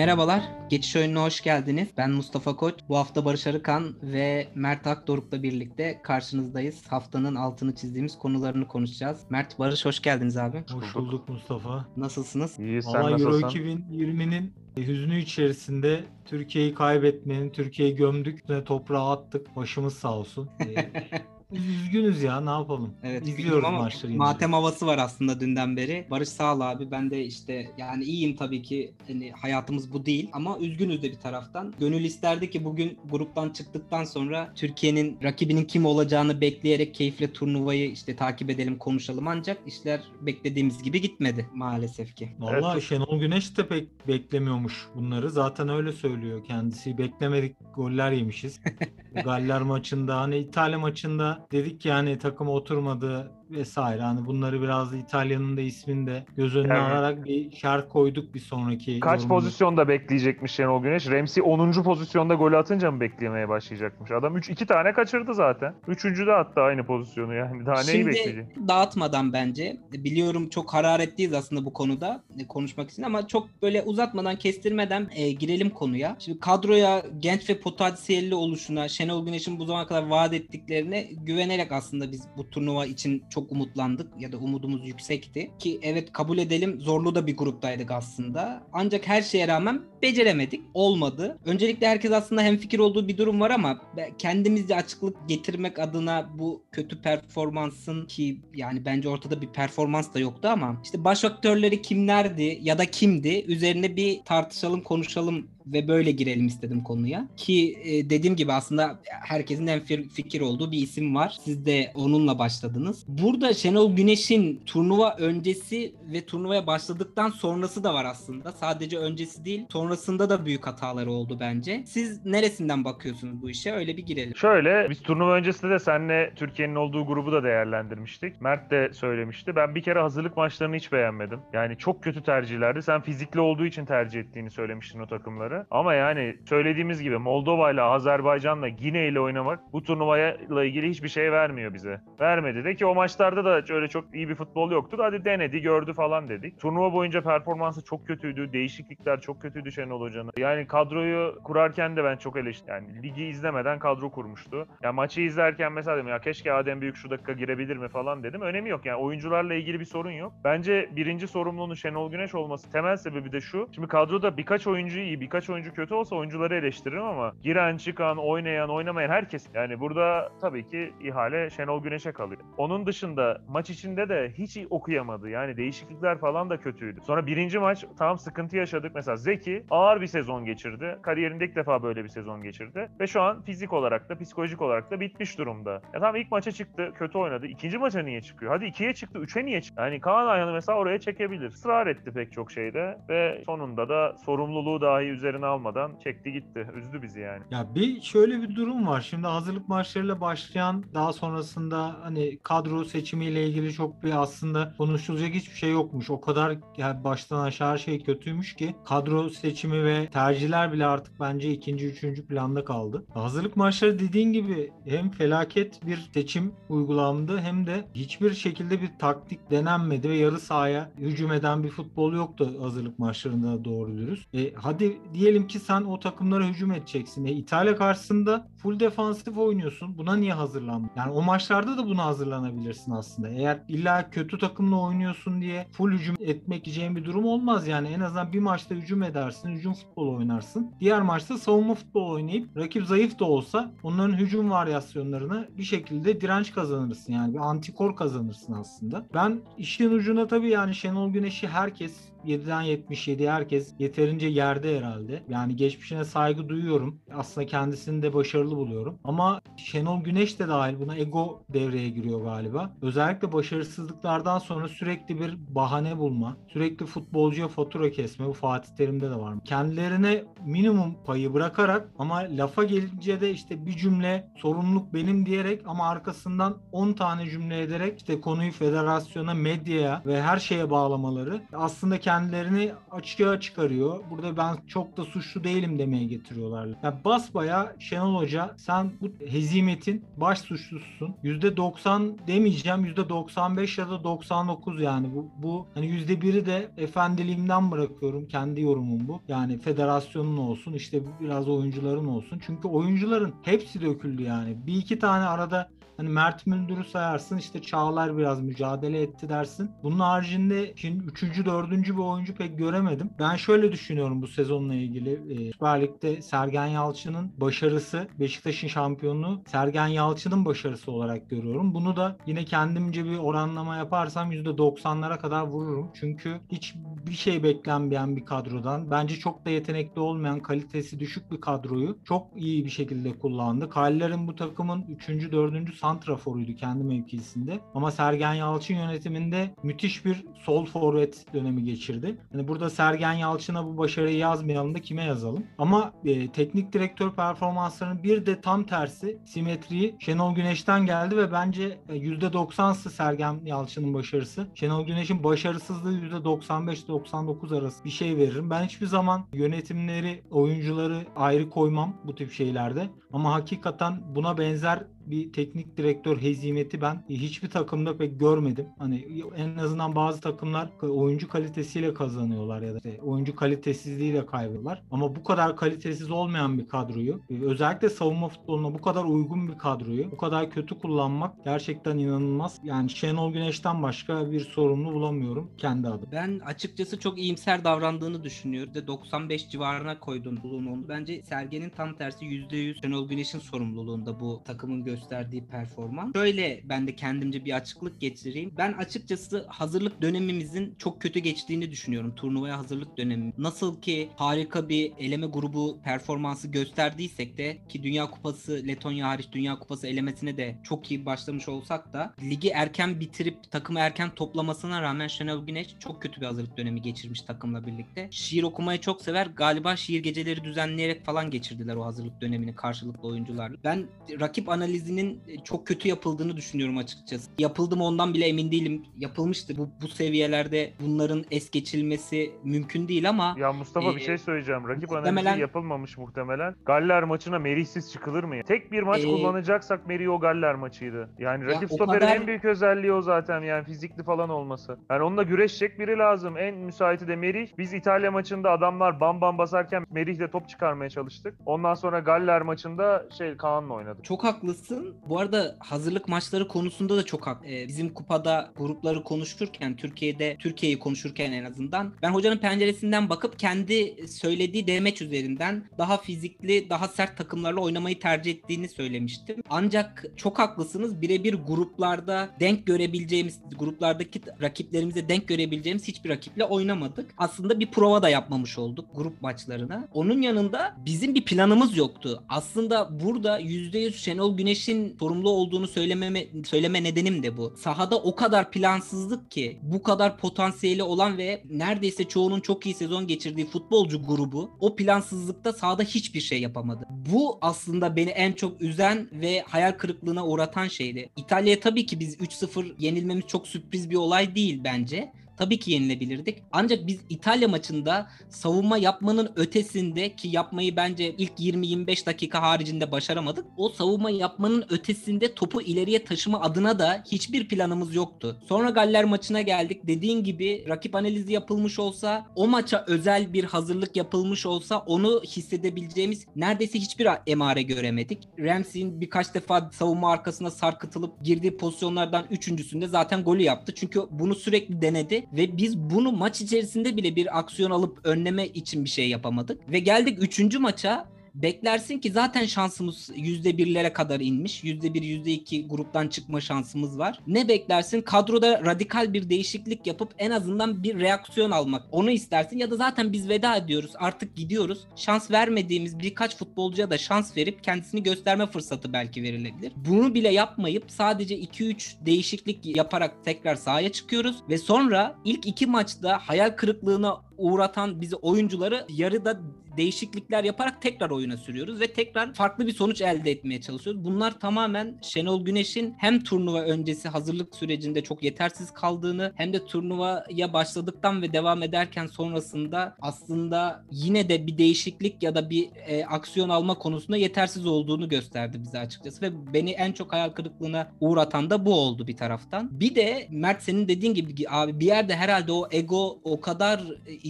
Merhabalar, Geçiş Oyununa hoş geldiniz. Ben Mustafa Koç. Bu hafta Barış Arıkan ve Mert Akdoruk'la birlikte karşınızdayız. Haftanın altını çizdiğimiz konularını konuşacağız. Mert, Barış hoş geldiniz abi. Hoş bulduk Mustafa. Nasılsınız? İyi sen Valla Euro nasılsın? 2020'nin hüznü içerisinde Türkiye'yi kaybetmenin, Türkiye'yi gömdük, toprağa attık. Başımız sağ olsun. Ee, üzgünüz ya ne yapalım. Evet, İzliyoruz ama maçları. yine. Matem havası var aslında dünden beri. Barış sağ ol abi. Ben de işte yani iyiyim tabii ki. Hani hayatımız bu değil ama üzgünüz de bir taraftan. Gönül isterdi ki bugün gruptan çıktıktan sonra Türkiye'nin rakibinin kim olacağını bekleyerek keyifle turnuvayı işte takip edelim, konuşalım ancak işler beklediğimiz gibi gitmedi maalesef ki. Valla Evet. Şenol Güneş de pek beklemiyormuş bunları. Zaten öyle söylüyor kendisi. Beklemedik goller yemişiz. Galler maçında hani İtalya maçında dedik ki hani takım oturmadı vesaire. Hani bunları biraz İtalya'nın da ismini de göz önüne Evet. alarak bir şart koyduk bir sonraki Kaç yorumda. pozisyonda bekleyecekmiş Şenol Güneş? Ramsey 10. pozisyonda golü atınca mı beklemeye başlayacakmış? Adam 3 2 tane kaçırdı zaten. Üçüncü de attı aynı pozisyonu yani. Daha neyi bekleyecek? Şimdi dağıtmadan bence biliyorum çok hararetliyiz aslında bu konuda e, konuşmak için ama çok böyle uzatmadan kestirmeden e, girelim konuya. Şimdi kadroya genç ve potansiyelli oluşuna Şenol Güneş'in bu zamana kadar vaat ettiklerine güvenerek aslında biz bu turnuva için çok umutlandık ya da umudumuz yüksekti. Ki evet kabul edelim zorlu da bir gruptaydık aslında. Ancak her şeye rağmen beceremedik. Olmadı. Öncelikle herkes aslında hemfikir olduğu bir durum var ama kendimizce açıklık getirmek adına bu kötü performansın ki yani bence ortada bir performans da yoktu ama işte baş aktörleri kimlerdi ya da kimdi üzerine bir tartışalım konuşalım ve böyle girelim istedim konuya. Ki e, dediğim gibi aslında herkesin en fikir olduğu bir isim var. Siz de onunla başladınız. Burada Şenol Güneş'in turnuva öncesi ve turnuvaya başladıktan sonrası da var aslında. Sadece öncesi değil, sonrasında da büyük hataları oldu bence. Siz neresinden bakıyorsunuz bu işe? Öyle bir girelim. Şöyle biz turnuva öncesinde de seninle Türkiye'nin olduğu grubu da değerlendirmiştik. Mert de söylemişti. Ben bir kere hazırlık maçlarını hiç beğenmedim. Yani çok kötü tercihlerdi. Sen fizikli olduğu için tercih ettiğini söylemiştin o takımları. Ama yani söylediğimiz gibi Moldova ile Azerbaycan'la Gine ile oynamak bu turnuvayla ilgili hiçbir şey vermiyor bize. Vermedi de ki o maçlarda da öyle çok iyi bir futbol yoktu. Hadi denedi, gördü falan dedik. Turnuva boyunca performansı çok kötüydü. Değişiklikler çok kötüydü Şenol Hoca'nın. Yani kadroyu kurarken de ben çok eleştirdim. Yani ligi izlemeden kadro kurmuştu. Ya maçı izlerken mesela dedim ya keşke Adem Büyük şu dakika girebilir mi falan dedim. Önemi yok yani oyuncularla ilgili bir sorun yok. Bence birinci sorumluluğunu Şenol Güneş olması temel sebebi de şu. Şimdi kadroda birkaç oyuncu iyi, birkaç oyuncu kötü olsa oyuncuları eleştiririm ama giren, çıkan, oynayan, oynamayan herkes. Yani burada tabii ki ihale Şenol Güneş'e kalıyor. Onun dışında maç içinde de hiç okuyamadı. Yani değişiklikler falan da kötüydü. Sonra birinci maç tam sıkıntı yaşadık. Mesela Zeki ağır bir sezon geçirdi. Kariyerinde ilk defa böyle bir sezon geçirdi. Ve şu an fizik olarak da psikolojik olarak da bitmiş durumda. Ya tamam ilk maça çıktı kötü oynadı. İkinci maça niye çıkıyor? Hadi ikiye çıktı. Üçe niye çıktı? Yani Kaan Ayhan'ı mesela oraya çekebilir. Israr etti pek çok şeyde. Ve sonunda da sorumluluğu dahi üzerine almadan çekti gitti. Üzdü bizi yani. Ya bir şöyle bir durum var. Şimdi hazırlık maçlarıyla başlayan daha sonrasında hani kadro seçimiyle ilgili çok bir aslında konuşulacak hiçbir şey yokmuş. O kadar yani baştan aşağı her şey kötüymüş ki kadro seçimi ve tercihler bile artık bence ikinci, üçüncü planda kaldı. Hazırlık maçları dediğin gibi hem felaket bir seçim uygulandı hem de hiçbir şekilde bir taktik denenmedi ve yarı sahaya hücum eden bir futbol yoktu hazırlık maçlarında doğru dürüst. E, hadi diyelim ki sen o takımlara hücum edeceksin. E, İtalya karşısında full defansif oynuyorsun. Buna niye hazırlandın? Yani o maçlarda da buna hazırlanabilirsin aslında. Eğer illa kötü takımla oynuyorsun diye full hücum etmek diyeceğin bir durum olmaz yani. En azından bir maçta hücum edersin, hücum futbolu oynarsın. Diğer maçta savunma futbolu oynayıp rakip zayıf da olsa onların hücum varyasyonlarına bir şekilde direnç kazanırsın yani. Bir antikor kazanırsın aslında. Ben işin ucuna tabii yani Şenol Güneş'i herkes 7'den 77 herkes yeterince yerde herhalde. Yani geçmişine saygı duyuyorum. Aslında kendisini de başarılı buluyorum. Ama Şenol Güneş de dahil buna ego devreye giriyor galiba. Özellikle başarısızlıklardan sonra sürekli bir bahane bulma, sürekli futbolcuya fatura kesme bu Fatih Terim'de de var. Kendilerine minimum payı bırakarak ama lafa gelince de işte bir cümle sorumluluk benim diyerek ama arkasından 10 tane cümle ederek işte konuyu federasyona, medyaya ve her şeye bağlamaları aslında kendilerini açığa çıkarıyor. Burada ben çok da suçlu değilim demeye getiriyorlar. Yani basbaya Şenol Hoca sen bu hezimetin baş suçlususun. %90 demeyeceğim %95 ya da 99 yani bu, bu hani %1'i de efendiliğimden bırakıyorum. Kendi yorumum bu. Yani federasyonun olsun işte biraz oyuncuların olsun. Çünkü oyuncuların hepsi döküldü yani. Bir iki tane arada Hani Mert Müldür'ü sayarsın işte Çağlar biraz mücadele etti dersin. Bunun haricinde şimdi 3. 4. bir oyuncu pek göremedim. Ben şöyle düşünüyorum bu sezonla ilgili. E, Süper Lig'de Sergen Yalçın'ın başarısı Beşiktaş'ın şampiyonluğu Sergen Yalçın'ın başarısı olarak görüyorum. Bunu da yine kendimce bir oranlama yaparsam %90'lara kadar vururum. Çünkü hiç bir şey beklenmeyen bir kadrodan bence çok da yetenekli olmayan kalitesi düşük bir kadroyu çok iyi bir şekilde kullandı. Kaller'in bu takımın 3. 4 santraforuydu kendi mevkisinde. Ama Sergen Yalçın yönetiminde müthiş bir sol forvet dönemi geçirdi. Yani burada Sergen Yalçın'a bu başarıyı yazmayalım da kime yazalım? Ama e, teknik direktör performanslarının bir de tam tersi simetriyi Şenol Güneş'ten geldi ve bence e, %90'sı Sergen Yalçın'ın başarısı. Şenol Güneş'in başarısızlığı %95-99 arası bir şey veririm. Ben hiçbir zaman yönetimleri, oyuncuları ayrı koymam bu tip şeylerde. Ama hakikaten buna benzer bir teknik direktör hezimeti ben hiçbir takımda pek görmedim. Hani en azından bazı takımlar oyuncu kalitesiyle kazanıyorlar ya da işte oyuncu kalitesizliğiyle kaybediyorlar. Ama bu kadar kalitesiz olmayan bir kadroyu özellikle savunma futboluna bu kadar uygun bir kadroyu bu kadar kötü kullanmak gerçekten inanılmaz. Yani Şenol Güneş'ten başka bir sorumlu bulamıyorum kendi adım. Ben açıkçası çok iyimser davrandığını düşünüyorum. De 95 civarına koydum onu. Bence Sergen'in tam tersi %100 Şenol Güneş'in sorumluluğunda bu takımın gösterdiği performans. Şöyle ben de kendimce bir açıklık getireyim. Ben açıkçası hazırlık dönemimizin çok kötü geçtiğini düşünüyorum. Turnuvaya hazırlık dönemi. Nasıl ki harika bir eleme grubu performansı gösterdiysek de ki Dünya Kupası Letonya hariç Dünya Kupası elemesine de çok iyi başlamış olsak da ligi erken bitirip takımı erken toplamasına rağmen Şenol Güneş çok kötü bir hazırlık dönemi geçirmiş takımla birlikte. Şiir okumayı çok sever. Galiba şiir geceleri düzenleyerek falan geçirdiler o hazırlık dönemini karşılıklı oyuncularla. Ben rakip analizinin çok kötü yapıldığını düşünüyorum açıkçası. Yapıldı mı ondan bile emin değilim. Yapılmıştır. Bu, bu seviyelerde bunların es geçilmesi mümkün değil ama Ya Mustafa Ee, bir şey söyleyeceğim. Rakip muhtemelen- analizi yapılmamış muhtemelen. Galler maçına Merih'siz çıkılır mı ya? Tek bir maç Ee, kullanacaksak Merih o Galler maçıydı. Yani Ya rakip o stoperin kadar- en büyük özelliği o zaten yani fizikli falan olması. Yani onunla güreşecek biri lazım. En müsaiti de Merih. Biz İtalya maçında adamlar bam bam basarken Merih'le top çıkarmaya çalıştık. Ondan sonra Galler maçında şey Kaan'la oynadık. Çok haklısın. Bu arada hazırlık maçları konusunda da çok hak. Ee, bizim kupada grupları konuşurken, Türkiye'de Türkiye'yi konuşurken en azından ben hocanın penceresinden bakıp kendi söylediği demeç üzerinden daha fizikli, daha sert takımlarla oynamayı tercih ettiğini söylemiştim. Ancak çok haklısınız. Birebir gruplarda denk görebileceğimiz, gruplardaki rakiplerimize denk görebileceğimiz hiçbir rakiple oynamadık. Aslında bir prova da yapmamış olduk grup maçlarına. Onun yanında bizim bir planımız yoktu. Aslında burada %100 Şenol Güneş'in sorumlu olduğunu söylememe söyleme nedenim de bu. Sahada o kadar plansızlık ki bu kadar potansiyeli olan ve neredeyse çoğunun çok iyi sezon geçirdiği futbolcu grubu o plansızlıkta sahada hiçbir şey yapamadı. Bu aslında beni en çok üzen ve hayal kırıklığına uğratan şeydi. İtalya'ya tabii ki biz 3-0 yenilmemiz çok sürpriz bir olay değil bence tabii ki yenilebilirdik. Ancak biz İtalya maçında savunma yapmanın ötesinde ki yapmayı bence ilk 20-25 dakika haricinde başaramadık. O savunma yapmanın ötesinde topu ileriye taşıma adına da hiçbir planımız yoktu. Sonra Galler maçına geldik. Dediğin gibi rakip analizi yapılmış olsa, o maça özel bir hazırlık yapılmış olsa onu hissedebileceğimiz neredeyse hiçbir emare göremedik. Ramsey'in birkaç defa savunma arkasına sarkıtılıp girdiği pozisyonlardan üçüncüsünde zaten golü yaptı. Çünkü bunu sürekli denedi ve biz bunu maç içerisinde bile bir aksiyon alıp önleme için bir şey yapamadık. Ve geldik 3. maça beklersin ki zaten şansımız %1'lere kadar inmiş. %1, %2 gruptan çıkma şansımız var. Ne beklersin? Kadroda radikal bir değişiklik yapıp en azından bir reaksiyon almak. Onu istersin ya da zaten biz veda ediyoruz. Artık gidiyoruz. Şans vermediğimiz birkaç futbolcuya da şans verip kendisini gösterme fırsatı belki verilebilir. Bunu bile yapmayıp sadece 2-3 değişiklik yaparak tekrar sahaya çıkıyoruz ve sonra ilk iki maçta hayal kırıklığına uğratan bizi oyuncuları yarıda değişiklikler yaparak tekrar oyuna sürüyoruz ve tekrar farklı bir sonuç elde etmeye çalışıyoruz. Bunlar tamamen Şenol Güneş'in hem turnuva öncesi hazırlık sürecinde çok yetersiz kaldığını hem de turnuvaya başladıktan ve devam ederken sonrasında aslında yine de bir değişiklik ya da bir e, aksiyon alma konusunda yetersiz olduğunu gösterdi bize açıkçası ve beni en çok hayal kırıklığına uğratan da bu oldu bir taraftan. Bir de Mert senin dediğin gibi abi bir yerde herhalde o ego o kadar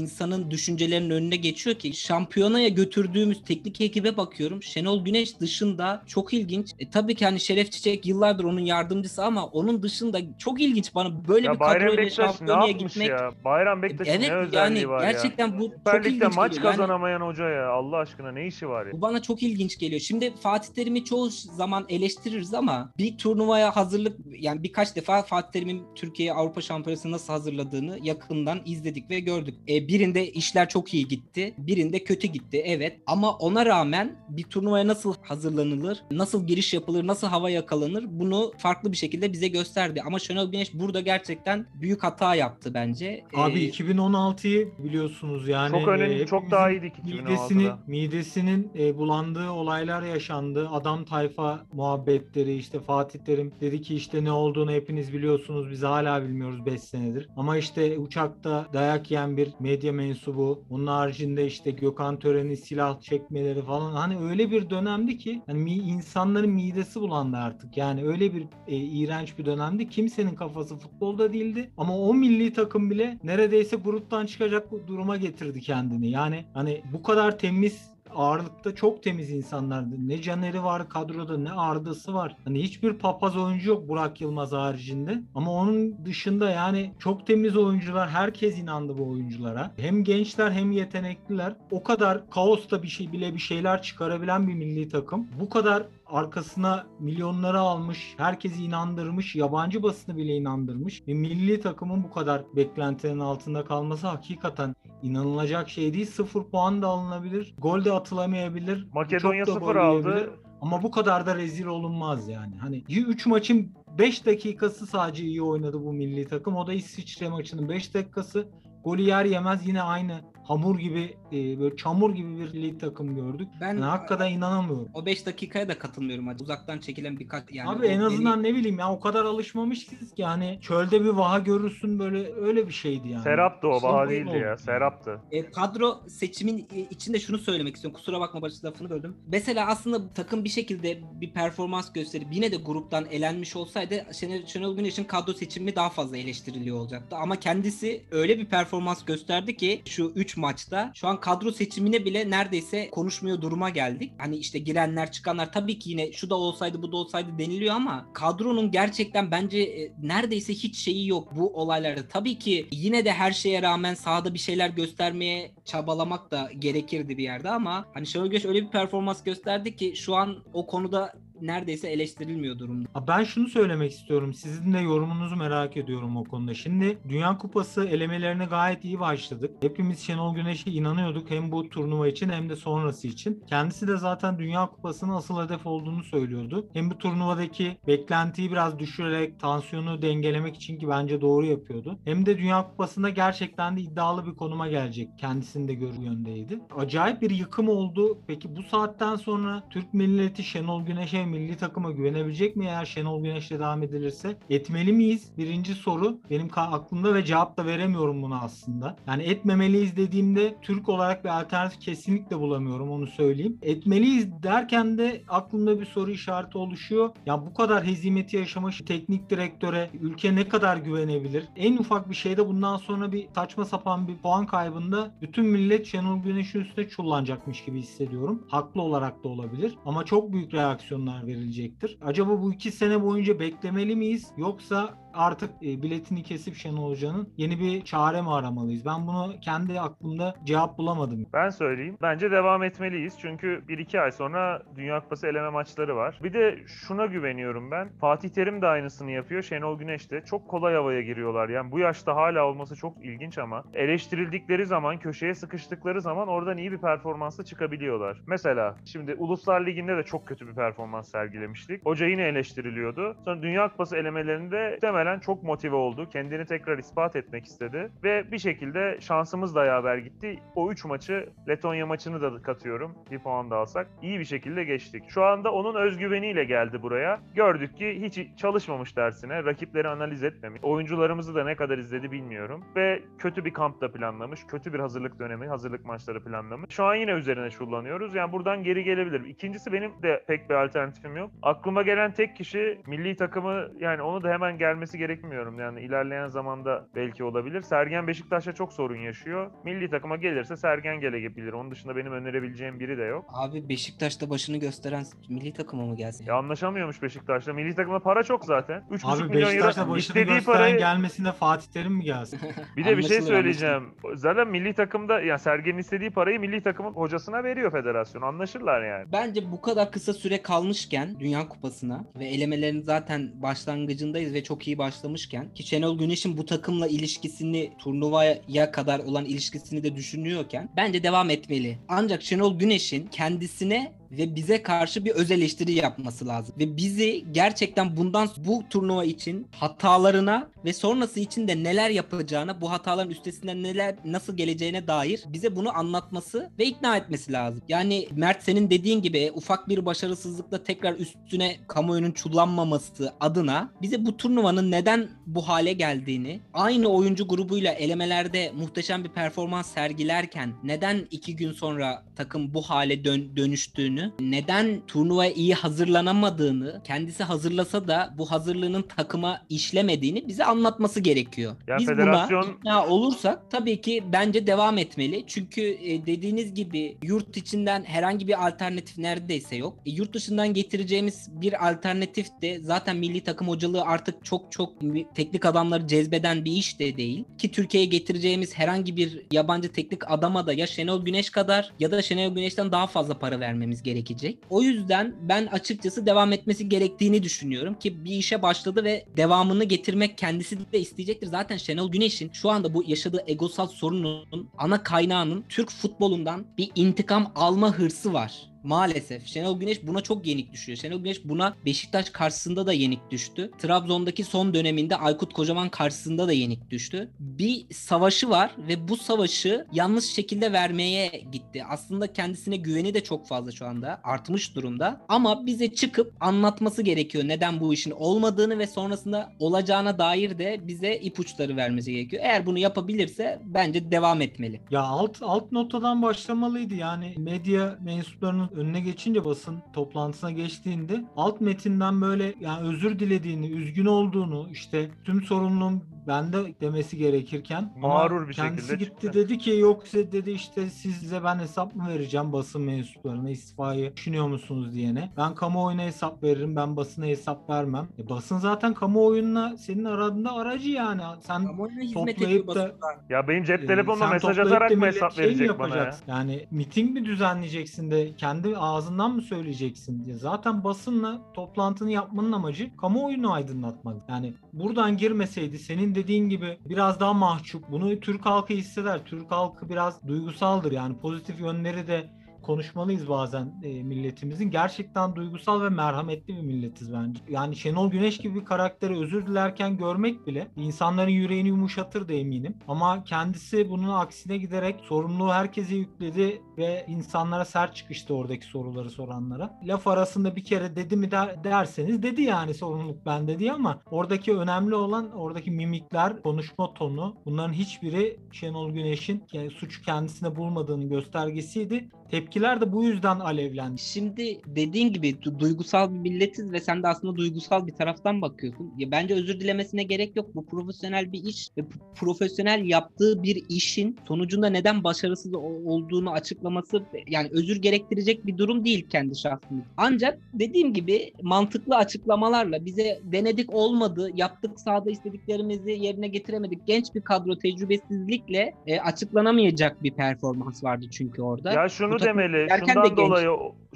insanın düşüncelerinin önüne geçiyor ki şampiyonaya götürdüğümüz teknik ekibe bakıyorum. Şenol Güneş dışında çok ilginç. E, tabii ki hani Şeref Çiçek yıllardır onun yardımcısı ama onun dışında çok ilginç bana böyle ya bir kadroyla şampiyonaya gitmek. ya? Bayram Bektaş'ın Evet ne yani özelliği var ya? gerçekten bu Süper çok ilginç maç geliyor. Yani- kazanamayan hoca ya. Allah aşkına ne işi var ya? Bu bana çok ilginç geliyor. Şimdi Fatih Terim'i çoğu zaman eleştiririz ama bir turnuvaya hazırlık yani birkaç defa Fatih Terim'in Türkiye'ye Avrupa Şampiyonası nasıl hazırladığını yakından izledik ve gördük. E, birinde işler çok iyi gitti. Birinde kötü gitti. Evet. Ama ona rağmen bir turnuvaya nasıl hazırlanılır? Nasıl giriş yapılır? Nasıl hava yakalanır? Bunu farklı bir şekilde bize gösterdi. Ama Şenol Güneş burada gerçekten büyük hata yaptı bence. Abi E, 2016'yı biliyorsunuz yani. Çok önemli, e, çok daha iyiydik Midesini, 2016'da. midesinin e, bulandığı olaylar yaşandı. Adam tayfa muhabbetleri işte Fatih Terim dedi ki işte ne olduğunu hepiniz biliyorsunuz biz hala bilmiyoruz 5 senedir. Ama işte uçakta dayak yiyen bir medya mensubu. Onun haricinde işte Gökhan Tören'i silah çekmeleri falan. Hani öyle bir dönemdi ki hani insanların midesi bulandı artık. Yani öyle bir e, iğrenç bir dönemdi. Kimsenin kafası futbolda değildi. Ama o milli takım bile neredeyse gruptan çıkacak duruma getirdi kendini. Yani hani bu kadar temiz ağırlıkta çok temiz insanlardı. Ne Caner'i var kadroda ne Arda'sı var. Hani hiçbir papaz oyuncu yok Burak Yılmaz haricinde. Ama onun dışında yani çok temiz oyuncular. Herkes inandı bu oyunculara. Hem gençler hem yetenekliler. O kadar kaosta bir şey bile bir şeyler çıkarabilen bir milli takım. Bu kadar arkasına milyonları almış, herkesi inandırmış, yabancı basını bile inandırmış. Bir milli takımın bu kadar beklentilerin altında kalması hakikaten inanılacak şey değil. Sıfır puan da alınabilir. Gol de atılamayabilir. Makedonya sıfır aldı. Ama bu kadar da rezil olunmaz yani. Hani 3 maçın 5 dakikası sadece iyi oynadı bu milli takım. O da İsviçre maçının 5 dakikası. Golü yer yemez yine aynı hamur gibi e, böyle çamur gibi bir lig takım gördük. Ben Yani hakikaten inanamıyorum. o 5 dakikaya da katılmıyorum. Hadi. Uzaktan çekilen birkaç yani Abi en azından ne bileyim ya o kadar alışmamışız ki hani çölde bir vaha görürsün böyle öyle bir şeydi yani. Serap'tı o, böyle değildi ya. oldu. Serap'tı. E, kadro seçimin e, içinde şunu söylemek istiyorum. Kusura bakma Barış lafını böldüm. Mesela aslında takım bir şekilde bir performans gösterip yine de gruptan elenmiş olsaydı Şenol, Şenol Güneş'in kadro seçimi daha fazla eleştiriliyor olacaktı. Ama kendisi öyle bir performans gösterdi ki şu 3 maçta şu an kadro seçimine bile neredeyse konuşmuyor duruma geldik. Hani işte girenler çıkanlar tabii ki yine şu da olsaydı bu da olsaydı deniliyor ama kadronun gerçekten bence e, neredeyse hiç şeyi yok bu olaylarda. Tabii ki yine de her şeye rağmen sahada bir şeyler göstermeye çabalamak da gerekirdi bir yerde ama hani Şenol Güneş öyle bir performans gösterdi ki şu an o konuda neredeyse eleştirilmiyor durumda. Ben şunu söylemek istiyorum. Sizin de yorumunuzu merak ediyorum o konuda. Şimdi Dünya Kupası elemelerine gayet iyi başladık. Hepimiz Şenol Güneş'e inanıyorduk. Hem bu turnuva için hem de sonrası için. Kendisi de zaten Dünya Kupası'nın asıl hedef olduğunu söylüyordu. Hem bu turnuvadaki beklentiyi biraz düşürerek tansiyonu dengelemek için ki bence doğru yapıyordu. Hem de Dünya Kupası'nda gerçekten de iddialı bir konuma gelecek. Kendisinin de görü yöndeydi. Acayip bir yıkım oldu. Peki bu saatten sonra Türk milleti Şenol Güneş'e milli takıma güvenebilecek mi eğer Şenol Güneş'le devam edilirse? Etmeli miyiz? Birinci soru benim aklımda ve cevap da veremiyorum buna aslında. Yani etmemeliyiz dediğimde Türk olarak bir alternatif kesinlikle bulamıyorum onu söyleyeyim. Etmeliyiz derken de aklımda bir soru işareti oluşuyor. Ya bu kadar hezimeti yaşamış teknik direktöre ülke ne kadar güvenebilir? En ufak bir şeyde bundan sonra bir saçma sapan bir puan kaybında bütün millet Şenol Güneş'in üstüne çullanacakmış gibi hissediyorum. Haklı olarak da olabilir. Ama çok büyük reaksiyonlar verilecektir. Acaba bu iki sene boyunca beklemeli miyiz? Yoksa artık e, biletini kesip Şenol Hoca'nın yeni bir çare mi aramalıyız? Ben bunu kendi aklımda cevap bulamadım. Ben söyleyeyim. Bence devam etmeliyiz. Çünkü 1-2 ay sonra Dünya Kupası eleme maçları var. Bir de şuna güveniyorum ben. Fatih Terim de aynısını yapıyor. Şenol Güneş de. Çok kolay havaya giriyorlar. Yani bu yaşta hala olması çok ilginç ama eleştirildikleri zaman, köşeye sıkıştıkları zaman oradan iyi bir performansla çıkabiliyorlar. Mesela şimdi Uluslar Ligi'nde de çok kötü bir performans sergilemiştik. Hoca yine eleştiriliyordu. Sonra Dünya Kupası elemelerinde muhtemelen muhtemelen çok motive oldu. Kendini tekrar ispat etmek istedi. Ve bir şekilde şansımız da yaver gitti. O 3 maçı Letonya maçını da katıyorum. Bir puan da alsak. iyi bir şekilde geçtik. Şu anda onun özgüveniyle geldi buraya. Gördük ki hiç çalışmamış dersine. Rakipleri analiz etmemiş. Oyuncularımızı da ne kadar izledi bilmiyorum. Ve kötü bir kamp da planlamış. Kötü bir hazırlık dönemi, hazırlık maçları planlamış. Şu an yine üzerine şullanıyoruz. Yani buradan geri gelebilir. İkincisi benim de pek bir alternatifim yok. Aklıma gelen tek kişi milli takımı yani onu da hemen gelmesi gerekmiyorum. Yani ilerleyen zamanda belki olabilir. Sergen Beşiktaş'ta çok sorun yaşıyor. Milli takıma gelirse Sergen gelebilir. Onun dışında benim önerebileceğim biri de yok. Abi Beşiktaş'ta başını gösteren milli takıma mı gelsin? Ya anlaşamıyormuş Beşiktaş'ta. Milli takımda para çok zaten. 3,5 Abi milyon Beşiktaş'ta euro başını istediği gösteren parayı gelmesine Fatih Terim mi gelsin? Bir de bir şey Anlaşılır, söyleyeceğim. Zaten milli takımda yani Sergen'in istediği parayı milli takımın hocasına veriyor federasyon. Anlaşırlar yani. Bence bu kadar kısa süre kalmışken Dünya Kupası'na ve elemelerin zaten başlangıcındayız ve çok iyi başlamışken ki Şenol Güneş'in bu takımla ilişkisini turnuvaya kadar olan ilişkisini de düşünüyorken bence devam etmeli. Ancak Şenol Güneş'in kendisine ve bize karşı bir öz eleştiri yapması lazım. Ve bizi gerçekten bundan bu turnuva için hatalarına ve sonrası için de neler yapacağına, bu hataların üstesinden neler nasıl geleceğine dair bize bunu anlatması ve ikna etmesi lazım. Yani Mert senin dediğin gibi ufak bir başarısızlıkla tekrar üstüne kamuoyunun çullanmaması adına bize bu turnuvanın neden bu hale geldiğini, aynı oyuncu grubuyla elemelerde muhteşem bir performans sergilerken neden iki gün sonra takım bu hale dön- dönüştüğünü neden turnuvaya iyi hazırlanamadığını, kendisi hazırlasa da bu hazırlığının takıma işlemediğini bize anlatması gerekiyor. Ya Biz federasyon- buna ikna olursak tabii ki bence devam etmeli. Çünkü e, dediğiniz gibi yurt içinden herhangi bir alternatif neredeyse yok. E, yurt dışından getireceğimiz bir alternatif de zaten milli takım hocalığı artık çok çok teknik adamları cezbeden bir iş de değil. Ki Türkiye'ye getireceğimiz herhangi bir yabancı teknik adama da ya Şenol Güneş kadar ya da Şenol Güneş'ten daha fazla para vermemiz gerekecek. O yüzden ben açıkçası devam etmesi gerektiğini düşünüyorum ki bir işe başladı ve devamını getirmek kendisi de isteyecektir. Zaten Şenol Güneş'in şu anda bu yaşadığı egosal sorunun ana kaynağının Türk futbolundan bir intikam alma hırsı var. Maalesef Şenol Güneş buna çok yenik düşüyor. Şenol Güneş buna Beşiktaş karşısında da yenik düştü. Trabzon'daki son döneminde Aykut Kocaman karşısında da yenik düştü. Bir savaşı var ve bu savaşı yanlış şekilde vermeye gitti. Aslında kendisine güveni de çok fazla şu anda artmış durumda. Ama bize çıkıp anlatması gerekiyor neden bu işin olmadığını ve sonrasında olacağına dair de bize ipuçları vermesi gerekiyor. Eğer bunu yapabilirse bence devam etmeli. Ya alt alt notadan başlamalıydı yani medya mensuplarının önüne geçince basın toplantısına geçtiğinde alt metinden böyle yani özür dilediğini, üzgün olduğunu işte tüm sorumluluğum bende demesi gerekirken ama Mağrur bir kendisi şekilde gitti çıktı. dedi ki yok size dedi işte size ben hesap mı vereceğim basın mensuplarına istifayı düşünüyor musunuz diyene. Ben kamuoyuna hesap veririm ben basına hesap vermem. E basın zaten kamuoyuna senin aradığında aracı yani. Sen Kamuoyuna hizmet Toplayıp da-. Ya benim cep Ee, telefonuma sen mesaj atarak mı hesap şey verecek bana ya? Yani miting mi düzenleyeceksin de kendi ağzından mı söyleyeceksin diye. Zaten basınla toplantını yapmanın amacı kamuoyunu aydınlatmak. Yani buradan girmeseydi senin dediğin gibi biraz daha mahcup. Bunu Türk halkı hisseder. Türk halkı biraz duygusaldır. Yani pozitif yönleri de konuşmalıyız bazen e, milletimizin. Gerçekten duygusal ve merhametli bir milletiz bence. Yani Şenol Güneş gibi bir karakteri özür dilerken görmek bile insanların yüreğini yumuşatır da eminim. Ama kendisi bunun aksine giderek sorumluluğu herkese yükledi ve insanlara sert çıkıştı oradaki soruları soranlara. Laf arasında bir kere dedi mi der, derseniz dedi yani sorumluluk bende diye ama oradaki önemli olan oradaki mimikler, konuşma tonu bunların hiçbiri Şenol Güneş'in yani suçu kendisine bulmadığını göstergesiydi. Tepkiler de bu yüzden alevlendi. Şimdi dediğin gibi du- duygusal bir milletiz ve sen de aslında duygusal bir taraftan bakıyorsun. Ya bence özür dilemesine gerek yok. Bu profesyonel bir iş ve p- profesyonel yaptığı bir işin sonucunda neden başarısız olduğunu açıklaması yani özür gerektirecek bir durum değil kendi şahsında. Ancak dediğim gibi mantıklı açıklamalarla bize denedik olmadı, yaptık sahada istediklerimizi yerine getiremedik. Genç bir kadro tecrübesizlikle e, açıklanamayacak bir performans vardı çünkü orada. Ya şunu Demeli, de şundan genç. dolayı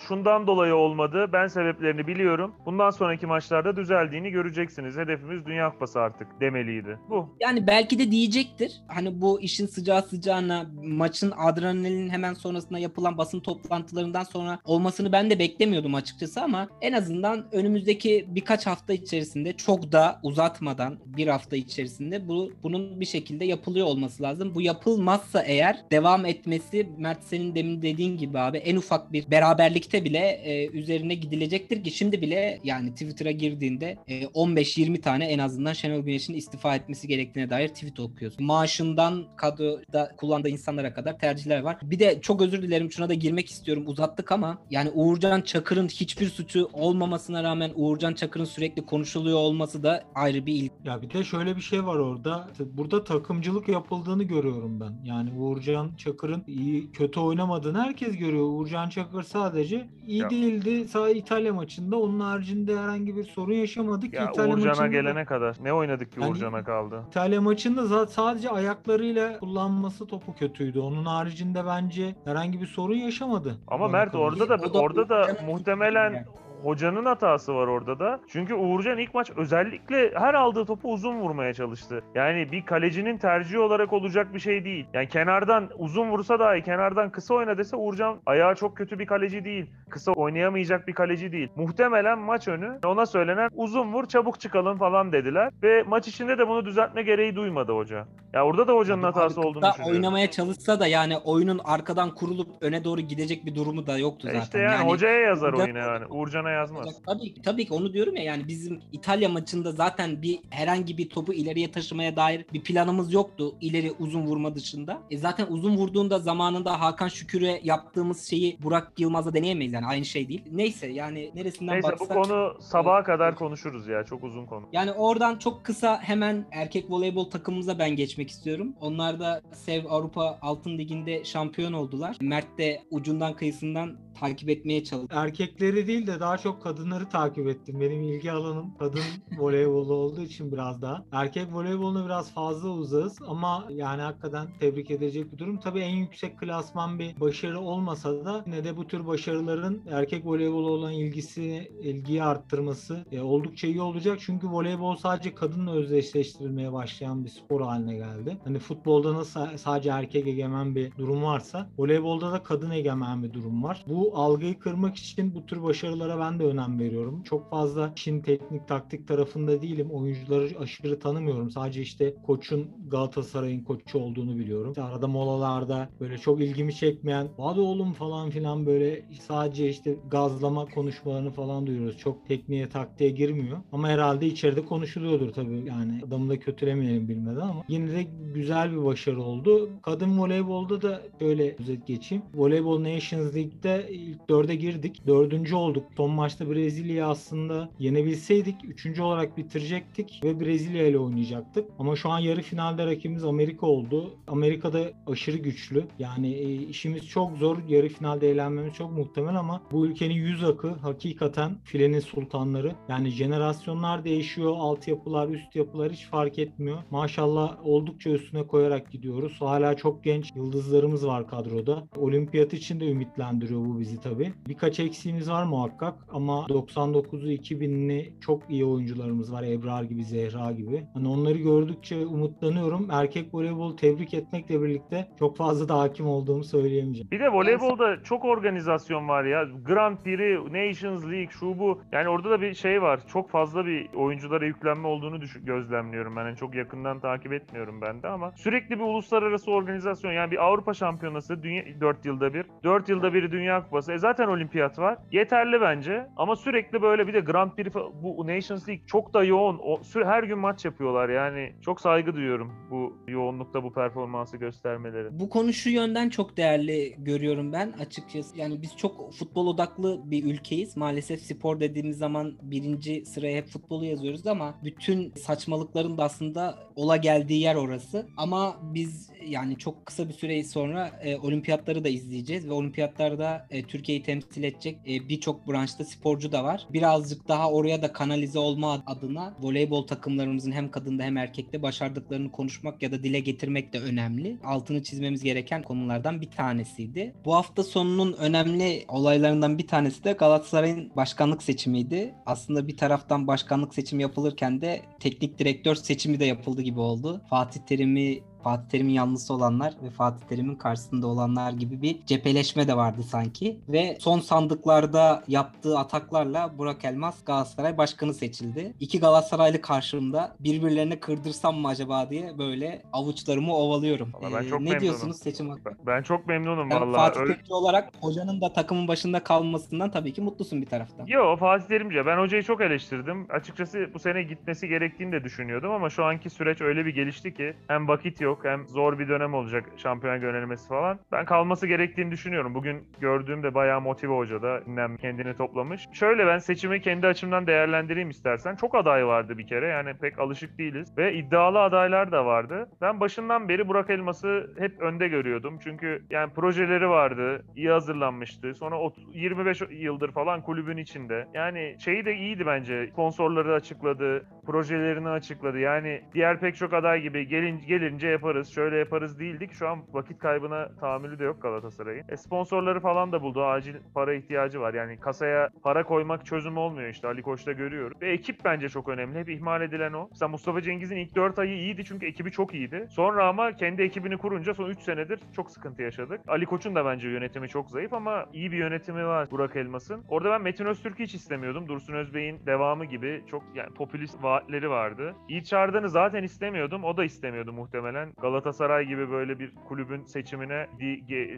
şundan dolayı olmadı. Ben sebeplerini biliyorum. Bundan sonraki maçlarda düzeldiğini göreceksiniz. Hedefimiz Dünya Kupası artık demeliydi. Bu. Yani belki de diyecektir. Hani bu işin sıcağı sıcağına maçın adrenalinin hemen sonrasında yapılan basın toplantılarından sonra olmasını ben de beklemiyordum açıkçası ama en azından önümüzdeki birkaç hafta içerisinde çok da uzatmadan bir hafta içerisinde bu bunun bir şekilde yapılıyor olması lazım. Bu yapılmazsa eğer devam etmesi Mert senin demin dediğin gibi abi en ufak bir beraberlikte bile e, üzerine gidilecektir ki şimdi bile yani Twitter'a girdiğinde e, 15-20 tane en azından Şenol Güneş'in istifa etmesi gerektiğine dair tweet okuyorsun. Maaşından kadroda kullandığı insanlara kadar tercihler var. Bir de çok özür dilerim şuna da girmek istiyorum uzattık ama yani Uğurcan Çakır'ın hiçbir suçu olmamasına rağmen Uğurcan Çakır'ın sürekli konuşuluyor olması da ayrı bir ilgi. Ya bir de şöyle bir şey var orada. Burada takımcılık yapıldığını görüyorum ben. Yani Uğurcan Çakır'ın iyi kötü oynamadığını herkes görüyor. Uğurcan Çakır sadece iyi Ya. değildi. Sadece İtalya maçında onun haricinde herhangi bir sorun yaşamadı ki Ya İtalya Uğurcan'a maçında da- gelene kadar. Ne oynadık ki Yani- Uğurcan'a kaldı? İtalya maçında zaten sadece ayaklarıyla kullanması topu kötüydü. Onun haricinde bence herhangi bir sorun yaşamadı. Ama Mert orada da O da orada da muhtemelen yani. Hocanın hatası var orada da. Çünkü Uğurcan ilk maç özellikle her aldığı topu uzun vurmaya çalıştı. Yani bir kalecinin tercihi olarak olacak bir şey değil. Yani kenardan uzun vursa dahi kenardan kısa oyna dese Uğurcan ayağı çok kötü bir kaleci değil. Kısa oynayamayacak bir kaleci değil. Muhtemelen maç önü ona söylenen uzun vur çabuk çıkalım falan dediler. Ve maç içinde de bunu düzeltme gereği duymadı hoca. Ya orada da hocanın Abi hatası olduğunu düşünüyorum. oynamaya çalışsa da yani oyunun arkadan kurulup öne doğru gidecek bir durumu da yoktu E zaten. işte yani, hocaya yazar oyunu yani. Uğurcan'a yazmaz. Tabii ki, tabii ki onu diyorum ya yani bizim İtalya maçında zaten bir herhangi bir topu ileriye taşımaya dair bir planımız yoktu ileri uzun vurma dışında. E zaten uzun vurduğunda zamanında Hakan Şükür'e yaptığımız şeyi Burak Yılmaz'a deneyemeyiz yani aynı şey değil. Neyse yani neresinden Neyse bu baksak konu sabaha kadar konuşuruz ya. Çok uzun konu. yani oradan çok kısa hemen erkek voleybol takımımıza ben geçmek istiyorum. Onlar da Sev Avrupa Altın Ligi'nde şampiyon oldular. Mert de ucundan kıyısından takip etmeye çalıştı. erkekleri değil de daha çok kadınları takip ettim. Benim ilgi alanım kadın voleybolu olduğu için biraz daha. Erkek voleyboluna biraz fazla uzağız ama yani hakikaten tebrik edecek bir durum. Tabii en yüksek klasman bir başarı olmasa da yine de bu tür başarıların erkek voleybolu olan ilgisi, ilgiyi arttırması e, oldukça iyi olacak. Çünkü voleybol sadece kadınla özdeşleştirilmeye başlayan bir spor haline geldi. Hani futbolda nasıl sadece erkek egemen bir durum varsa voleybolda da kadın egemen bir durum var. Bu algıyı kırmak için bu tür başarılara ben de önem veriyorum. Çok fazla işin teknik taktik tarafında değilim. Oyuncuları aşırı tanımıyorum. Sadece işte koçun Galatasaray'ın koçu olduğunu biliyorum. İşte arada molalarda böyle çok ilgimi çekmeyen hadi oğlum falan filan böyle sadece işte gazlama konuşmalarını falan duyuyoruz. Çok tekniğe taktiğe girmiyor. Ama herhalde içeride konuşuluyordur tabii. Yani adamı da kötülemeyelim bilmeden ama yine de güzel bir başarı oldu. Kadın voleybolda da böyle özet geçeyim. Voleybol Nations League'de ilk dörde girdik. Dördüncü olduk. Son maçta Brezilya'yı aslında yenebilseydik üçüncü olarak bitirecektik ve Brezilya ile oynayacaktık. Ama şu an yarı finalde rakibimiz Amerika oldu. Amerika'da aşırı güçlü. Yani e, işimiz çok zor. Yarı finalde eğlenmemiz çok muhtemel ama bu ülkenin yüz akı hakikaten filenin sultanları. Yani jenerasyonlar değişiyor. Altyapılar, üst yapılar hiç fark etmiyor. Maşallah oldukça üstüne koyarak gidiyoruz. Hala çok genç yıldızlarımız var kadroda. Olimpiyat için de ümitlendiriyor bu bizi tabii. Birkaç eksiğimiz var muhakkak ama 99'u 2000'li çok iyi oyuncularımız var. Ebrar gibi, Zehra gibi. Hani onları gördükçe umutlanıyorum. Erkek voleybolu tebrik etmekle birlikte çok fazla da hakim olduğumu söyleyemeyeceğim. Bir de voleybolda çok organizasyon var ya. Grand Prix, Nations League, şu bu. Yani orada da bir şey var. Çok fazla bir oyunculara yüklenme olduğunu düşün, gözlemliyorum. Yani çok yakından takip etmiyorum ben de ama sürekli bir uluslararası organizasyon. Yani bir Avrupa Şampiyonası dünya, 4 yılda bir. 4 yılda bir Dünya Kupası. E zaten olimpiyat var. Yeterli bence. Ama sürekli böyle bir de Grand Prix bu Nations League çok da yoğun. O, her gün maç yapıyorlar. Yani çok saygı duyuyorum bu yoğunlukta bu performansı göstermeleri. Bu konu şu yönden çok değerli görüyorum ben açıkçası. Yani biz çok futbol odaklı bir ülkeyiz. Maalesef spor dediğimiz zaman birinci sıraya hep futbolu yazıyoruz ama bütün saçmalıkların da aslında ola geldiği yer orası. Ama biz yani çok kısa bir süre sonra e, olimpiyatları da izleyeceğiz ve olimpiyatlarda e, Türkiye'yi temsil edecek e, birçok branşta farklı sporcu da var. Birazcık daha oraya da kanalize olma adına voleybol takımlarımızın hem kadında hem erkekte başardıklarını konuşmak ya da dile getirmek de önemli. Altını çizmemiz gereken konulardan bir tanesiydi. Bu hafta sonunun önemli olaylarından bir tanesi de Galatasaray'ın başkanlık seçimiydi. Aslında bir taraftan başkanlık seçimi yapılırken de teknik direktör seçimi de yapıldı gibi oldu. Fatih Terim'i Fatih Terim'in yanlısı olanlar ve Fatih Terim'in karşısında olanlar gibi bir cepheleşme de vardı sanki. Ve son sandıklarda yaptığı ataklarla Burak Elmas Galatasaray başkanı seçildi. İki Galatasaraylı karşımda birbirlerini kırdırsam mı acaba diye böyle avuçlarımı ovalıyorum. Vallahi ben Ee, çok ne memnunum. diyorsunuz seçim hakkında? Ben çok memnunum Ben vallahi. Fatih Öyle- Terimci olarak hocanın da takımın başında kalmasından tabii ki mutlusun bir taraftan. Yo Fatih Terimci. Ben hocayı çok eleştirdim. Açıkçası bu sene gitmesi gerektiğini de düşünüyordum ama şu anki süreç öyle bir gelişti ki hem vakit yok hem zor bir dönem olacak şampiyon yönelmesi falan. Ben kalması gerektiğini düşünüyorum. Bugün gördüğümde bayağı motive hoca da kendini toplamış. Şöyle ben seçimi kendi açımdan değerlendireyim istersen. Çok aday vardı bir kere yani pek alışık değiliz ve iddialı adaylar da vardı. Ben başından beri Burak Elmas'ı hep önde görüyordum. Çünkü yani projeleri vardı, iyi hazırlanmıştı. Sonra ot- 25 yıldır falan kulübün içinde. Yani şeyi de iyiydi bence. Sponsorları açıkladı, projelerini açıkladı. Yani diğer pek çok aday gibi gelin, gelince yaparız, şöyle yaparız değildik. Şu an vakit kaybına tahammülü de yok Galatasaray'ın. E, sponsorları falan da buldu. Acil para ihtiyacı var. Yani kasaya para koymak çözüm olmuyor işte. Ali Koç'ta görüyoruz. Ve ekip bence çok önemli. Hep ihmal edilen o. Mesela Mustafa Cengiz'in ilk 4 ayı iyiydi çünkü ekibi çok iyiydi. Sonra ama kendi ekibini kurunca son 3 senedir çok sıkıntı yaşadık. Ali Koç'un da bence yönetimi çok zayıf ama iyi bir yönetimi var Burak Elmas'ın. Orada ben Metin Öztürk'ü hiç istemiyordum. Dursun Özbey'in devamı gibi çok yani popülist vaatleri vardı. Yiğit Çağrı'danı zaten istemiyordum. O da istemiyordu muhtemelen. Galatasaray gibi böyle bir kulübün seçimine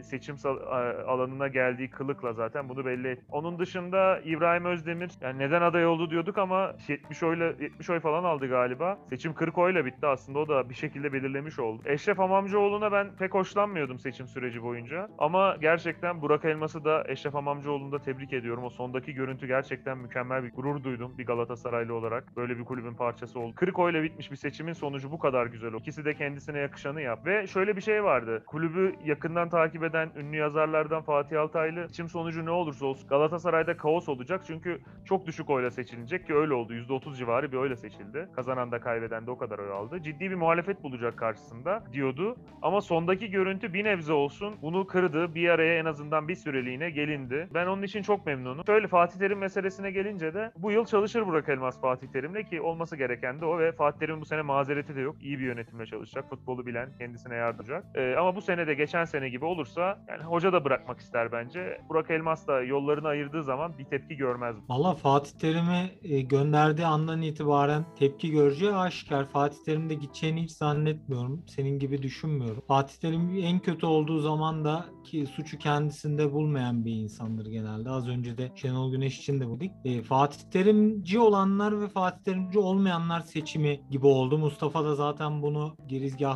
seçim alanına geldiği kılıkla zaten bunu belli et. Onun dışında İbrahim Özdemir yani neden aday oldu diyorduk ama 70 oyla 70 oy falan aldı galiba. Seçim 40 oyla bitti aslında o da bir şekilde belirlemiş oldu. Eşref Hamamcıoğlu'na ben pek hoşlanmıyordum seçim süreci boyunca. Ama gerçekten Burak Elmas'ı da Eşref Hamamcıoğlu'nu da tebrik ediyorum. O sondaki görüntü gerçekten mükemmel bir gurur duydum bir Galatasaraylı olarak. Böyle bir kulübün parçası oldu. 40 oyla bitmiş bir seçimin sonucu bu kadar güzel. İkisi de kendisine yakışanı yap. Ve şöyle bir şey vardı. Kulübü yakından takip eden ünlü yazarlardan Fatih Altaylı seçim sonucu ne olursa olsun Galatasaray'da kaos olacak. Çünkü çok düşük oyla seçilecek ki öyle oldu. %30 civarı bir oyla seçildi. Kazanan da kaybeden de o kadar oy aldı. Ciddi bir muhalefet bulacak karşısında diyordu. Ama sondaki görüntü bir nebze olsun bunu kırdı. Bir araya en azından bir süreliğine gelindi. Ben onun için çok memnunum. Şöyle Fatih Terim meselesine gelince de bu yıl çalışır Burak Elmas Fatih Terim'le ki olması gereken de o ve Fatih Terim'in bu sene mazereti de yok. İyi bir yönetimle çalışacak. Futbolu bilen, kendisine yardımcı. Ee, ama bu sene de geçen sene gibi olursa yani hoca da bırakmak ister bence. Burak Elmas da yollarını ayırdığı zaman bir tepki görmez. Valla Fatih Terim'i e, gönderdiği andan itibaren tepki göreceği aşikar. Fatih Terim de gideceğini hiç zannetmiyorum. Senin gibi düşünmüyorum. Fatih Terim en kötü olduğu zaman da ki suçu kendisinde bulmayan bir insandır genelde. Az önce de Şenol Güneş için de bulduk. E, Fatih Terimci olanlar ve Fatih Terimci olmayanlar seçimi gibi oldu. Mustafa da zaten bunu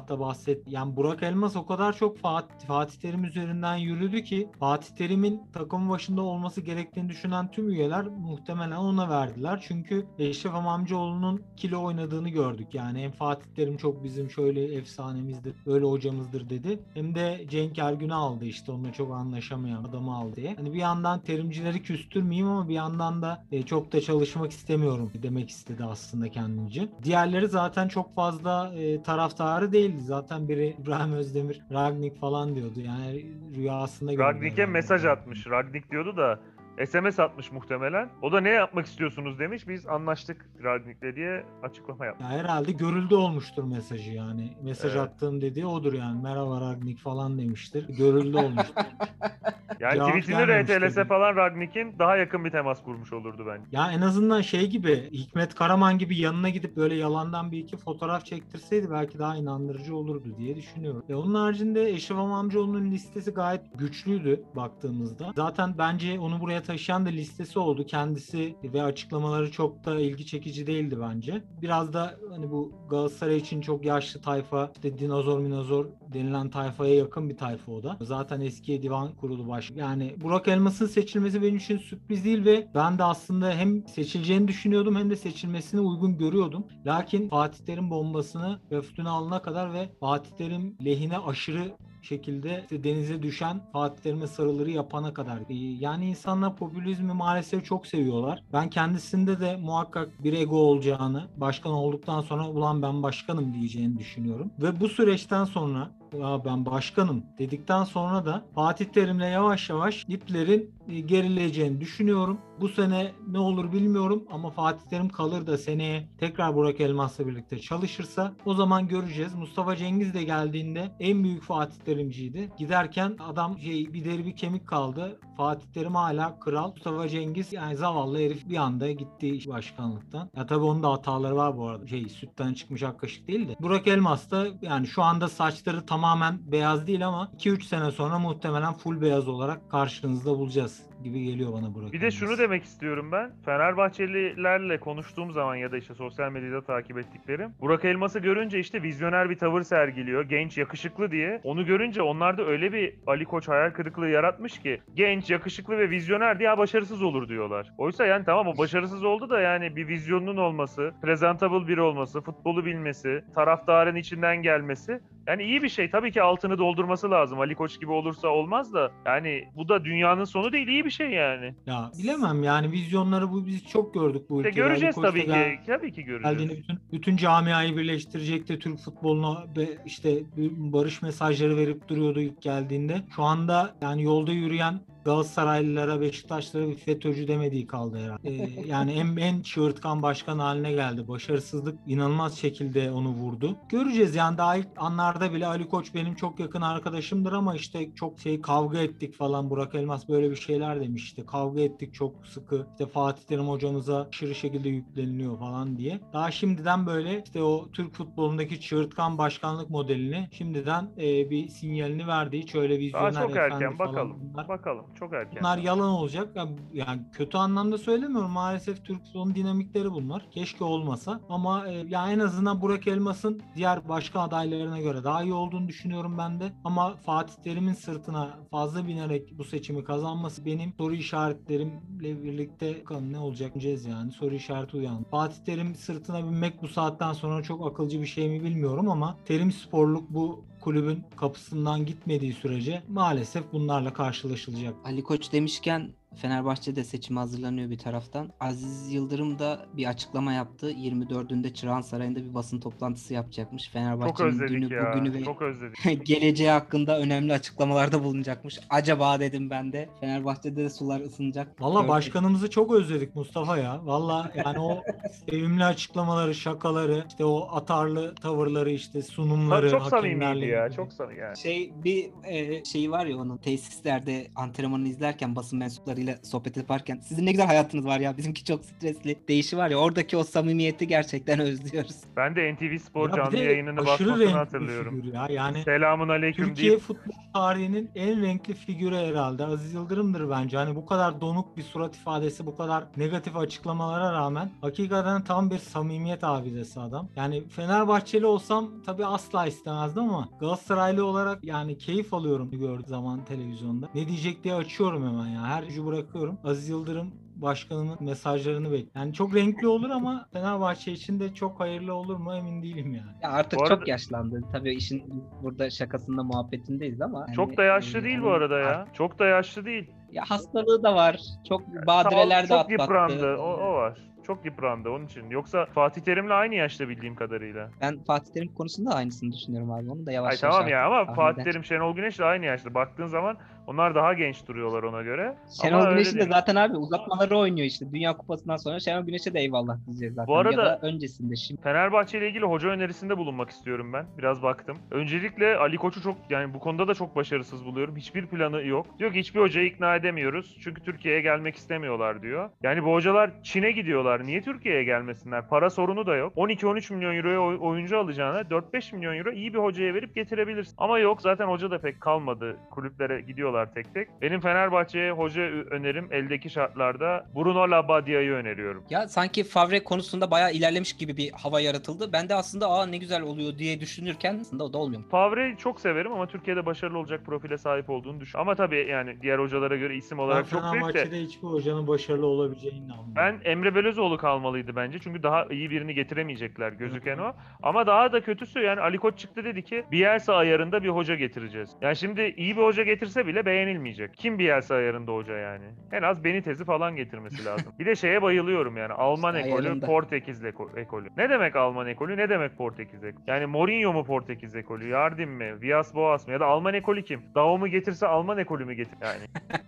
girizgahta bahsetti. Yani Burak Elmas o kadar çok Fatih, Fatih Terim üzerinden yürüdü ki Fatih Terim'in takım başında olması gerektiğini düşünen tüm üyeler muhtemelen ona verdiler. Çünkü Eşref Amamcıoğlu'nun kilo oynadığını gördük. Yani hem Fatih Terim çok bizim şöyle efsanemizdir, böyle hocamızdır dedi. Hem de Cenk Ergün'ü aldı işte onunla çok anlaşamayan adamı aldı diye. Hani bir yandan terimcileri küstürmeyeyim ama bir yandan da e, çok da çalışmak istemiyorum demek istedi aslında kendince. Diğerleri zaten çok fazla e, taraftarı değildi. Zaten biri İbrahim Özdemir, Ragnik falan diyordu. Yani rüyasında Ragnik'e mesaj atmış. Ragnik diyordu da SMS atmış muhtemelen. O da ne yapmak istiyorsunuz demiş. Biz anlaştık Ragnik'le diye açıklama yapmış. Ya herhalde görüldü olmuştur mesajı yani. Mesaj Evet. attığım dediği odur yani. Merhaba Ragnik falan demiştir. Görüldü olmuştur. Yani Cevap tweetini RTLS falan Ragnik'in daha yakın bir temas kurmuş olurdu bence. Ya en azından şey gibi Hikmet Karaman gibi yanına gidip böyle yalandan bir iki fotoğraf çektirseydi belki daha inandırıcı olurdu diye düşünüyorum. E onun haricinde Eşref amcaoğlunun listesi gayet güçlüydü baktığımızda. Zaten bence onu buraya taşıyan da listesi oldu. Kendisi ve açıklamaları çok da ilgi çekici değildi bence. Biraz da hani bu Galatasaray için çok yaşlı tayfa işte dinozor minozor denilen tayfaya yakın bir tayfa o da. Zaten eski divan kurulu baş. Yani Burak Elmas'ın seçilmesi benim için sürpriz değil ve ben de aslında hem seçileceğini düşünüyordum hem de seçilmesini uygun görüyordum. Lakin Fatih Terim bombasını Öftüne alana kadar ve Fatih Terim lehine aşırı şekilde işte denize düşen Fatih Terim'e sarıları yapana kadar. Ee, Yani insanlar popülizmi maalesef çok seviyorlar. Ben kendisinde de muhakkak bir ego olacağını, başkan olduktan sonra ulan ben başkanım diyeceğini düşünüyorum. Ve bu süreçten sonra ya ben başkanım dedikten sonra da Fatih Terim'le yavaş yavaş iplerin e, gerileyeceğini düşünüyorum. Bu sene ne olur bilmiyorum ama Fatih Terim kalır da seneye tekrar Burak Elmas'la birlikte çalışırsa o zaman göreceğiz. Mustafa Cengiz de geldiğinde en büyük Fatih Terimciydi. Giderken adam şey bir deri bir kemik kaldı. Fatih Terim hala kral. Mustafa Cengiz yani zavallı herif bir anda gitti başkanlıktan. Ya tabii onun da hataları var bu arada. Şey sütten çıkmış ak kaşık değil de. Burak Elmas da yani şu anda saçları tamamen beyaz değil ama 2-3 sene sonra muhtemelen full beyaz olarak karşınızda bulacağız gibi geliyor bana Burak Bir de şunu demek istiyorum ben. Fenerbahçelilerle konuştuğum zaman ya da işte sosyal medyada takip ettiklerim. Burak Elmas'ı görünce işte vizyoner bir tavır sergiliyor. Genç, yakışıklı diye. Onu görünce onlarda öyle bir Ali Koç hayal kırıklığı yaratmış ki genç, yakışıklı ve vizyoner diye "Ha, başarısız olur diyorlar. Oysa yani tamam o başarısız oldu da yani bir vizyonunun olması, presentable biri olması, futbolu bilmesi, taraftarın içinden gelmesi yani iyi bir şey. Tabii ki altını doldurması lazım. Ali Koç gibi olursa olmaz da yani bu da dünyanın sonu değil. iyi bir şey yani. Ya bilemem yani vizyonları bu biz çok gördük bu İşte ülkede. Ali göreceğiz da tabii ki. Tabii ki göreceğiz. geldiğini bütün bütün camiayı birleştirecekti Türk futboluna işte barış mesajları verip duruyordu ilk geldiğinde. Şu anda yani yolda yürüyen Galatasaraylılara, Beşiktaşlara bir FETÖ'cü demediği kaldı herhalde. Ee, yani en, en çığırtkan başkan haline geldi. Başarısızlık inanılmaz şekilde onu vurdu. Göreceğiz yani daha ilk anlarda bile Ali Koç benim çok yakın arkadaşımdır ama işte çok şey kavga ettik falan. Burak Elmas böyle bir şeyler demiş işte. Kavga ettik çok sıkı. İşte Fatih Terim hocamıza aşırı şekilde yükleniliyor falan diye. Daha şimdiden böyle işte o Türk futbolundaki çığırtkan başkanlık modelini şimdiden e, bir sinyalini verdi. Hiç öyle Daha vizyoner çok erken falan bakalım. bunlar- Bakalım. Çok erken. Bunlar yalan olacak. Yani- kötü anlamda söylemiyorum. Maalesef Türk futbolunun dinamikleri bunlar. Keşke olmasa. Ama e, ya en azından Burak Elmas'ın diğer başka adaylarına göre daha iyi olduğunu düşünüyorum ben de. Ama Fatih Terim'in sırtına fazla binerek bu seçimi kazanması benim soru işaretlerimle birlikte bakalım ne olacak göreceğiz yani. Soru işareti uyandı. Fatih Terim sırtına binmek bu saatten sonra çok akılcı bir şey mi bilmiyorum ama Terim Sporluk bu kulübün kapısından gitmediği sürece maalesef bunlarla karşılaşılacak. Ali Koç demişken Fenerbahçe'de seçime hazırlanıyor bir taraftan. Aziz Yıldırım da bir açıklama yaptı. 24'ünde Çırağan Sarayı'nda bir basın toplantısı yapacakmış. Çok Fenerbahçe'nin özledik dünü, ya. bugünü ve Çok özledik. geleceği hakkında önemli açıklamalarda bulunacakmış. Acaba dedim ben de. Fenerbahçe'de de sular ısınacak. Valla başkanımızı çok özledik Mustafa ya. Valla yani o sevimli açıklamaları, şakaları, işte o atarlı tavırları, işte sunumları. çok samimiydi ya. Çok samimi yani. Şey bir e, şeyi var ya onun tesislerde antrenmanını izlerken basın mensuplarıyla sohbet yaparken sizin ne güzel hayatınız var ya bizimki çok stresli deyişi var ya oradaki o samimiyeti gerçekten özlüyoruz. Ben de NTV Spor Ya canlı yayınını basmasını renkli bir hatırlıyorum. figür ya. Yani Selamun aleyküm Türkiye deyip futbol tarihinin en renkli figürü herhalde. Aziz Yıldırım'dır bence. Hani bu kadar donuk bir surat ifadesi, bu kadar negatif açıklamalara rağmen hakikaten tam bir samimiyet abidesi adam. Yani Fenerbahçeli olsam tabii asla istemezdim ama Galatasaraylı olarak yani keyif alıyorum gördüğü zaman televizyonda. Ne diyecek diye açıyorum hemen ya. Her gücü bırakıyorum. Aziz Yıldırım başkanının mesajlarını bekliyorum. Yani çok renkli olur ama Fenerbahçe için de çok hayırlı olur mu emin değilim yani. Ya artık Bu arada- çok yaşlandı. Tabii işin burada şakasında muhabbetindeyiz ama. yani, çok da yaşlı e, değil bu arada ya. artık- Çok da yaşlı değil. Ya hastalığı da var. Çok badireler de çok atlattı. yıprandı. O, o var. Çok yıprandı onun için. Yoksa Fatih Terim'le aynı yaşta bildiğim kadarıyla. Ben Fatih Terim konusunda da aynısını düşünüyorum abi. Onu da yavaş Ay yavaş tamam ya ama Fatih. Terim, Şenol Güneş de aynı yaşta. Baktığın zaman onlar daha genç duruyorlar ona göre. Şenol Güneş'in de zaten abi uzatmaları oynuyor işte. Dünya Kupası'ndan sonra Şenol Güneş'e de eyvallah diyeceğiz zaten. Bu arada- ya da öncesinde şimdi. Fenerbahçe ile ilgili hoca önerisinde bulunmak istiyorum ben. Biraz baktım. Öncelikle Ali Koç'u çok yani bu konuda da çok başarısız buluyorum. Hiçbir planı yok. Diyor ki hiçbir hocayı ikna edemiyoruz. Çünkü Türkiye'ye gelmek istemiyorlar diyor. Yani bu hocalar Çin'e gidiyorlar. Niye Türkiye'ye gelmesinler? Para sorunu da yok. 12-13 milyon euroya oy- oyuncu alacağına 4-5 milyon euro iyi bir hocaya verip getirebilirsin. Ama yok zaten hoca da pek kalmadı. Kulüplere gidiyorlar tek tek. Benim Fenerbahçe'ye hoca önerim eldeki şartlarda Bruno Labbadia'yı öneriyorum. Ya sanki Favre konusunda bayağı ilerlemiş gibi bir hava yaratıldı. Ben de aslında aa ne güzel oluyor diye düşünürken aslında o da olmuyor. Favre'yi çok severim ama Türkiye'de başarılı olacak profile sahip olduğunu düşünüyorum. Ama tabii yani diğer hocalara göre isim Ben olarak çok büyük de. Fenerbahçe'de hiçbir hocanın başarılı olabileceğine inanmıyorum. Ben Emre Belözoğlu Belözoğlu kalmalıydı bence. Çünkü daha iyi birini getiremeyecekler gözüken o. Ama daha da kötüsü yani Ali Koç çıktı dedi ki Bielsa ayarında bir hoca getireceğiz. Yani şimdi iyi bir hoca getirse bile beğenilmeyecek. Kim Bielsa ayarında hoca yani? En az Benitez'i falan getirmesi lazım. bir de şeye bayılıyorum yani. Alman İşte ekolü, ayarında. Portekiz eko- ekolü. Ne demek Alman ekolü? Ne demek Portekiz ekolü? Yani Mourinho mu Portekiz ekolü? Yardım mı? Villas Boas mı? Ya da Alman ekolü kim? Dao mu getirse Alman ekolü mü getir? Yani.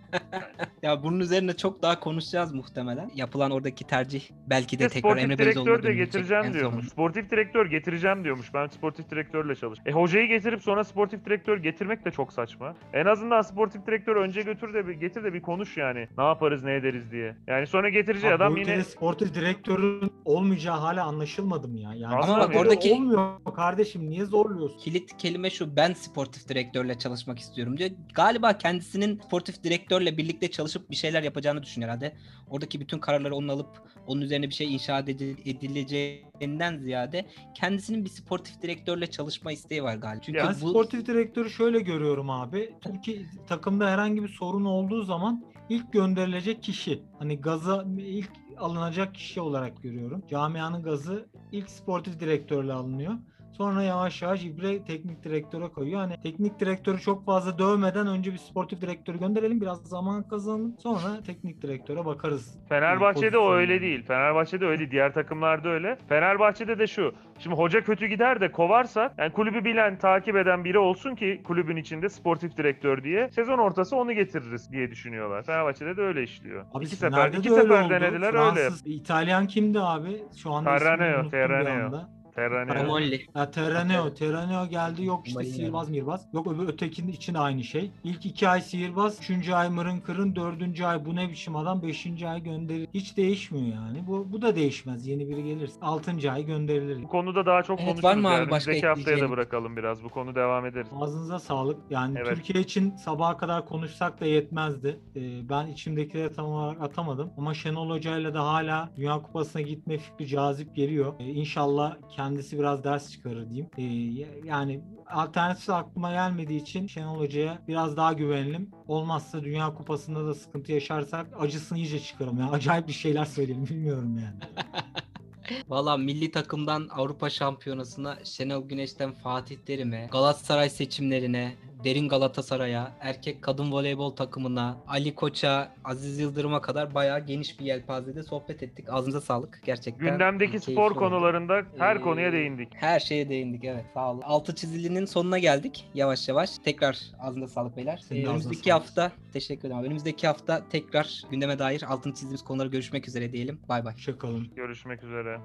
Ya bunun üzerine çok daha konuşacağız muhtemelen. Yapılan oradaki tercih belki de de tekrar Emre Belözoğlu'na direktör de getireceğim diyormuş. Sportif direktör getireceğim diyormuş. Ben sportif direktörle çalış. E hocayı getirip sonra sportif direktör getirmek de çok saçma. En azından sportif direktör önce götür de bir getir de bir konuş yani. Ne yaparız ne ederiz diye. Yani sonra getireceği Abi adam bu ülkede yine sportif direktörün olmayacağı hala anlaşılmadı mı ya? Yani Ama sportif oradaki- olmuyor kardeşim niye zorluyorsun? Kilit kelime şu ben sportif direktörle çalışmak istiyorum diyor. Galiba kendisinin sportif direktörle birlikte çalışıp bir şeyler yapacağını düşünüyor herhalde. Oradaki bütün kararları onun alıp onun üzerine bir şey inşa edil- edileceğinden ziyade kendisinin bir sportif direktörle çalışma isteği var galiba. Çünkü Ben bu sportif direktörü şöyle görüyorum abi. Türkiye takımda herhangi bir sorun olduğu zaman ilk gönderilecek kişi. Hani gaza ilk alınacak kişi olarak görüyorum. Camianın gazı ilk sportif direktörle alınıyor. Sonra yavaş yavaş ibre teknik direktöre koyuyor. Hani teknik direktörü çok fazla dövmeden önce bir sportif direktörü gönderelim. Biraz zaman kazanalım. Sonra teknik direktöre bakarız. Fenerbahçe'de o öyle değil. Fenerbahçe'de öyle değil. Diğer takımlarda öyle. Fenerbahçe'de de şu. Şimdi hoca kötü gider de kovarsak yani kulübü bilen, takip eden biri olsun ki kulübün içinde sportif direktör diye sezon ortası onu getiririz diye düşünüyorlar. Fenerbahçe'de de öyle işliyor. Abi iki sefer, iki öyle sefer denediler öyle. Fransız, İtalyan kimdi abi? Şu anda unuttum bir Terraneo. Romolli. Ya Terraneo, Terraneo geldi yok işte Marino. sihirbaz mirbaz. Yok öbür ötekinin için aynı şey. İlk iki ay sihirbaz, üçüncü ay mırın kırın, dördüncü ay bu ne biçim adam, beşinci ay gönderir. Hiç değişmiyor yani. Bu, bu da değişmez yeni biri gelirse. Altıncı ay gönderilir. Bu konuda daha çok Evet, konuşuruz. var mı abi yani. başka Önümüzdeki haftaya da bırakalım biraz. Bu konu devam ederiz. Ağzınıza sağlık. Yani Evet. Türkiye için sabaha kadar konuşsak da yetmezdi. Ee, ben içimdekileri tam olarak atamadım. Ama Şenol Hoca'yla da hala Dünya Kupası'na gitme fikri cazip geliyor. Ee, inşallah kendisi biraz ders çıkarır diyeyim. Ee, yani alternatif aklıma gelmediği için Şenol Hoca'ya biraz daha güvenelim. Olmazsa Dünya Kupası'nda da sıkıntı yaşarsak acısını iyice çıkarım. Yani acayip bir şeyler söyleyelim bilmiyorum yani. Valla milli takımdan Avrupa Şampiyonası'na Şenol Güneş'ten Fatih Terim'e, Galatasaray seçimlerine, Derin Galatasaray'a, erkek kadın voleybol takımına, Ali Koç'a, Aziz Yıldırım'a kadar bayağı geniş bir yelpazede sohbet ettik. Ağzınıza sağlık gerçekten. Gündemdeki spor oldu. konularında her Ee, konuya değindik. Her şeye değindik evet sağ olun. Altı çizilinin sonuna geldik yavaş yavaş. Tekrar ağzınıza sağlık beyler. Senin Ee, önümüzdeki sağlık. hafta teşekkür ederim. Önümüzdeki hafta tekrar gündeme dair altını çizdiğimiz konuları görüşmek üzere diyelim. Bay bay. Hoşçakalın. Görüşmek üzere.